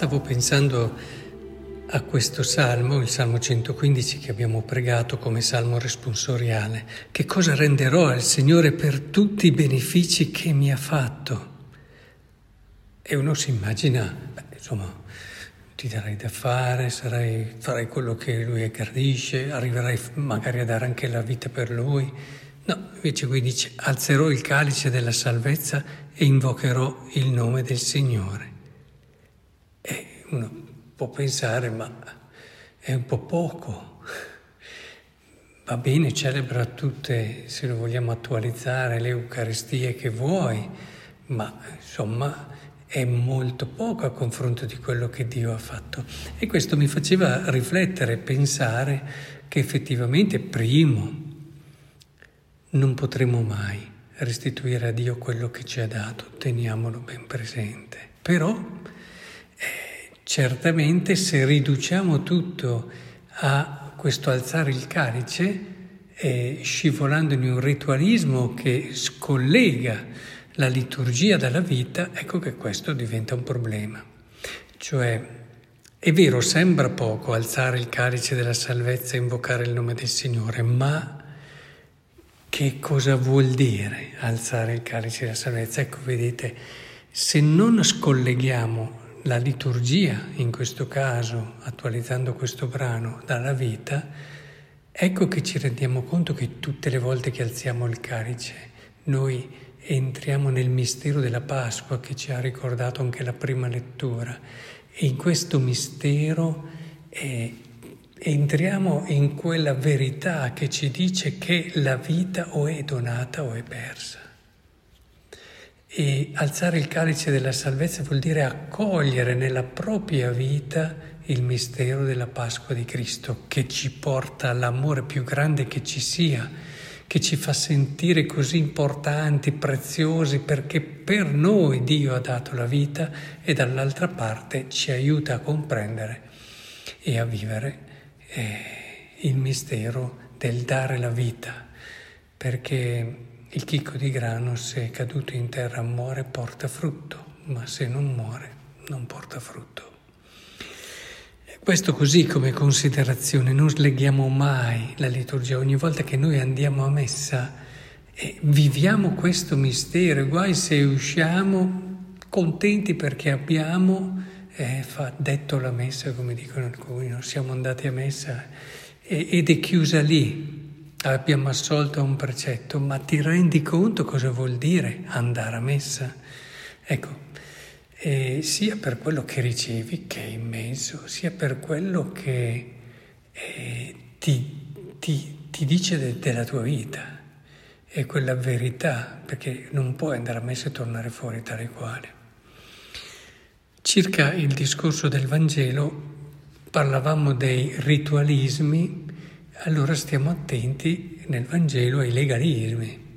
Stavo pensando a questo salmo, il salmo 115 che abbiamo pregato come salmo responsoriale. Che cosa renderò al Signore per tutti i benefici che mi ha fatto? E uno si immagina, beh, insomma, ti darai da fare, sarai, farai quello che lui gradisce, arriverai magari a dare anche la vita per lui. No, invece qui dice, alzerò il calice della salvezza e invocherò il nome del Signore. Uno può pensare, ma è un po' poco. Va bene, celebra tutte, se lo vogliamo attualizzare, le Eucaristie che vuoi, ma insomma è molto poco a confronto di quello che Dio ha fatto. E questo mi faceva riflettere, pensare che effettivamente, primo, non potremo mai restituire a Dio quello che ci ha dato, teniamolo ben presente. Però, certamente, se riduciamo tutto a questo alzare il calice, eh, scivolando in un ritualismo che scollega la liturgia dalla vita, ecco che questo diventa un problema. Cioè, è vero, sembra poco alzare il calice della salvezza e invocare il nome del Signore, ma che cosa vuol dire alzare il calice della salvezza? Ecco, vedete, se non scolleghiamo la liturgia, in questo caso, attualizzando questo brano, dalla vita, ecco che ci rendiamo conto che tutte le volte che alziamo il calice, noi entriamo nel mistero della Pasqua che ci ha ricordato anche la prima lettura e in questo mistero eh, entriamo in quella verità che ci dice che la vita o è donata o è persa. E alzare il calice della salvezza vuol dire accogliere nella propria vita il mistero della Pasqua di Cristo che ci porta all'amore più grande che ci sia che ci fa sentire così importanti, preziosi, perché per noi Dio ha dato la vita e dall'altra parte ci aiuta a comprendere e a vivere eh, il mistero del dare la vita, perché il chicco di grano se caduto in terra muore porta frutto, ma se non muore non porta frutto. Questo così come considerazione, non sleghiamo mai la liturgia, ogni volta che noi andiamo a messa e viviamo questo mistero, guai se usciamo contenti perché abbiamo eh, detto la messa, come dicono alcuni, non siamo andati a messa ed è chiusa lì, abbiamo assolto un precetto, ma ti rendi conto cosa vuol dire andare a messa? Ecco, eh, sia per quello che ricevi che è immenso, sia per quello che eh, ti, ti, ti, dice de, della tua vita, è quella verità, perché non puoi andare a messa e tornare fuori tale quale. Circa il discorso del Vangelo parlavamo dei ritualismi, allora stiamo attenti nel Vangelo ai legalismi.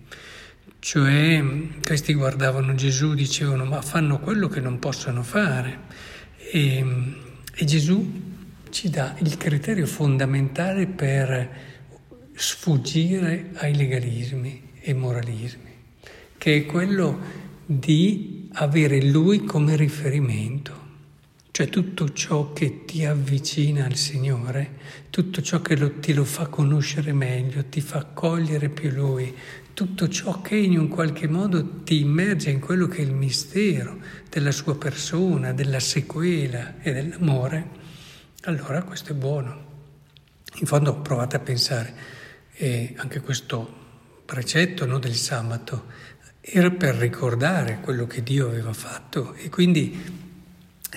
Cioè questi guardavano Gesù, dicevano ma fanno quello che non possono fare. E, e Gesù ci dà il criterio fondamentale per sfuggire ai legalismi e moralismi, che è quello di avere Lui come riferimento. Cioè tutto ciò che ti avvicina al Signore, tutto ciò che lo, ti lo fa conoscere meglio, ti fa cogliere più Lui, tutto ciò che in un qualche modo ti immerge in quello che è il mistero della sua persona, della sequela e dell'amore, allora questo è buono. In fondo provate a pensare, e anche questo precetto no, del sabato era per ricordare quello che Dio aveva fatto e quindi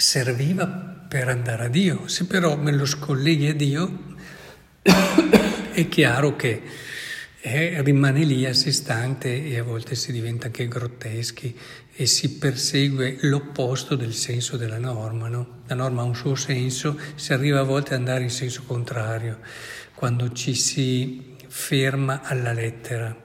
serviva per andare a Dio. Se però me lo scolleghi a Dio, è chiaro che eh, rimane lì a sé stante e a volte si diventa anche grotteschi e si persegue l'opposto del senso della norma. No? La norma ha un suo senso, si arriva a volte ad andare in senso contrario, quando ci si ferma alla lettera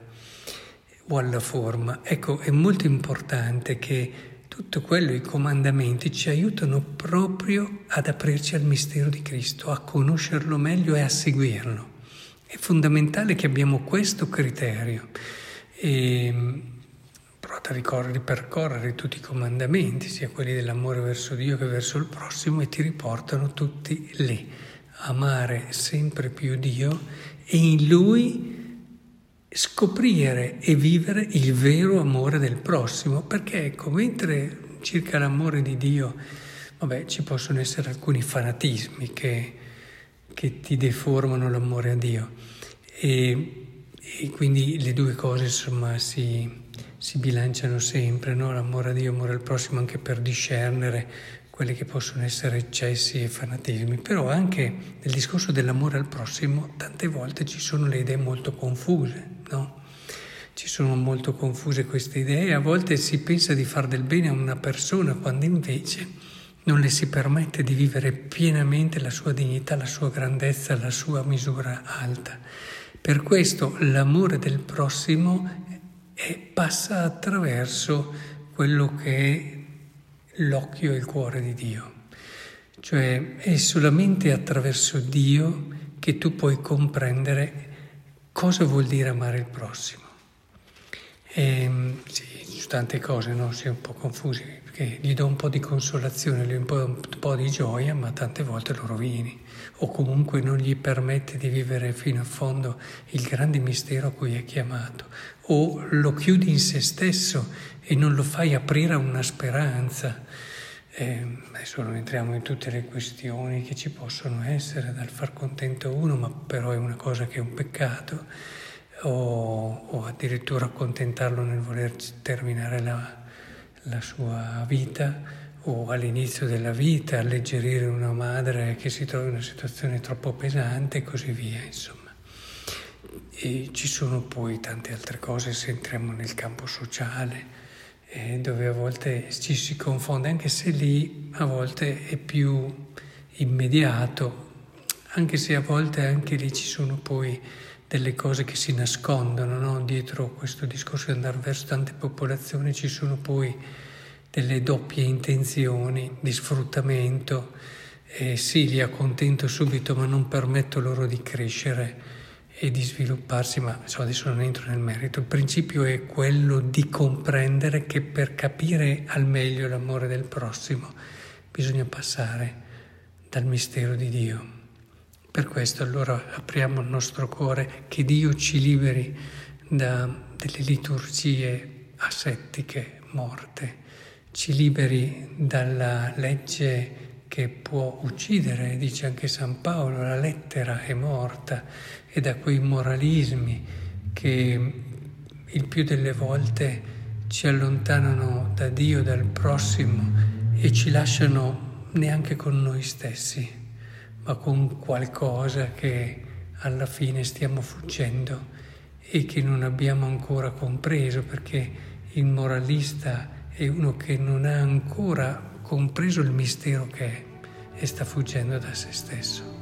o alla forma. Ecco, è molto importante che tutto quello, i comandamenti, ci aiutano proprio ad aprirci al mistero di Cristo, a conoscerlo meglio e a seguirlo. È fondamentale che abbiamo questo criterio. E a ripercorrere tutti i comandamenti, sia quelli dell'amore verso Dio che verso il prossimo, e ti riportano tutti lì. Amare sempre più Dio e in Lui scoprire e vivere il vero amore del prossimo, perché ecco, mentre circa l'amore di Dio, vabbè, ci possono essere alcuni fanatismi che, che ti deformano l'amore a Dio e, e quindi le due cose insomma si, si bilanciano sempre, no? l'amore a Dio e l'amore al prossimo anche per discernere quelli che possono essere eccessi e fanatismi, però anche nel discorso dell'amore al prossimo tante volte ci sono le idee molto confuse, no? Ci sono molto confuse queste idee, a volte si pensa di fare del bene a una persona quando invece non le si permette di vivere pienamente la sua dignità, la sua grandezza, la sua misura alta. Per questo l'amore del prossimo è, passa attraverso quello che è l'occhio e il cuore di Dio. Cioè è solamente attraverso Dio che tu puoi comprendere cosa vuol dire amare il prossimo. E, ehm, sì, su tante cose no? si è un po' confusi, perché gli do un po' di consolazione, gli do un po', di gioia, ma tante volte lo rovini, o comunque non gli permetti di vivere fino a fondo il grande mistero a cui è chiamato, o lo chiudi in se stesso e non lo fai aprire a una speranza. Eh, adesso non entriamo in tutte le questioni che ci possono essere dal far contento uno, ma però è una cosa che è un peccato o, o addirittura accontentarlo nel voler terminare la, la sua vita o all'inizio della vita, alleggerire una madre che si trova in una situazione troppo pesante e così via, insomma. E ci sono poi tante altre cose se entriamo nel campo sociale, eh, dove a volte ci si confonde, anche se lì a volte è più immediato, anche se a volte anche lì ci sono poi delle cose che si nascondono no? dietro questo discorso di andare verso tante popolazioni ci sono poi delle doppie intenzioni di sfruttamento. Eh, sì li accontento subito ma non permetto loro di crescere e di svilupparsi ma insomma, adesso non entro nel merito. Il principio è quello di comprendere che per capire al meglio l'amore del prossimo bisogna passare dal mistero di Dio per questo allora apriamo il nostro cuore, che Dio ci liberi da delle liturgie asettiche, morte, ci liberi dalla legge che può uccidere, dice anche San Paolo, la lettera è morta, e da quei moralismi che il più delle volte ci allontanano da Dio, dal prossimo e ci lasciano neanche con noi stessi ma con qualcosa che alla fine stiamo fuggendo e che non abbiamo ancora compreso perché il moralista è uno che non ha ancora compreso il mistero che è e sta fuggendo da se stesso.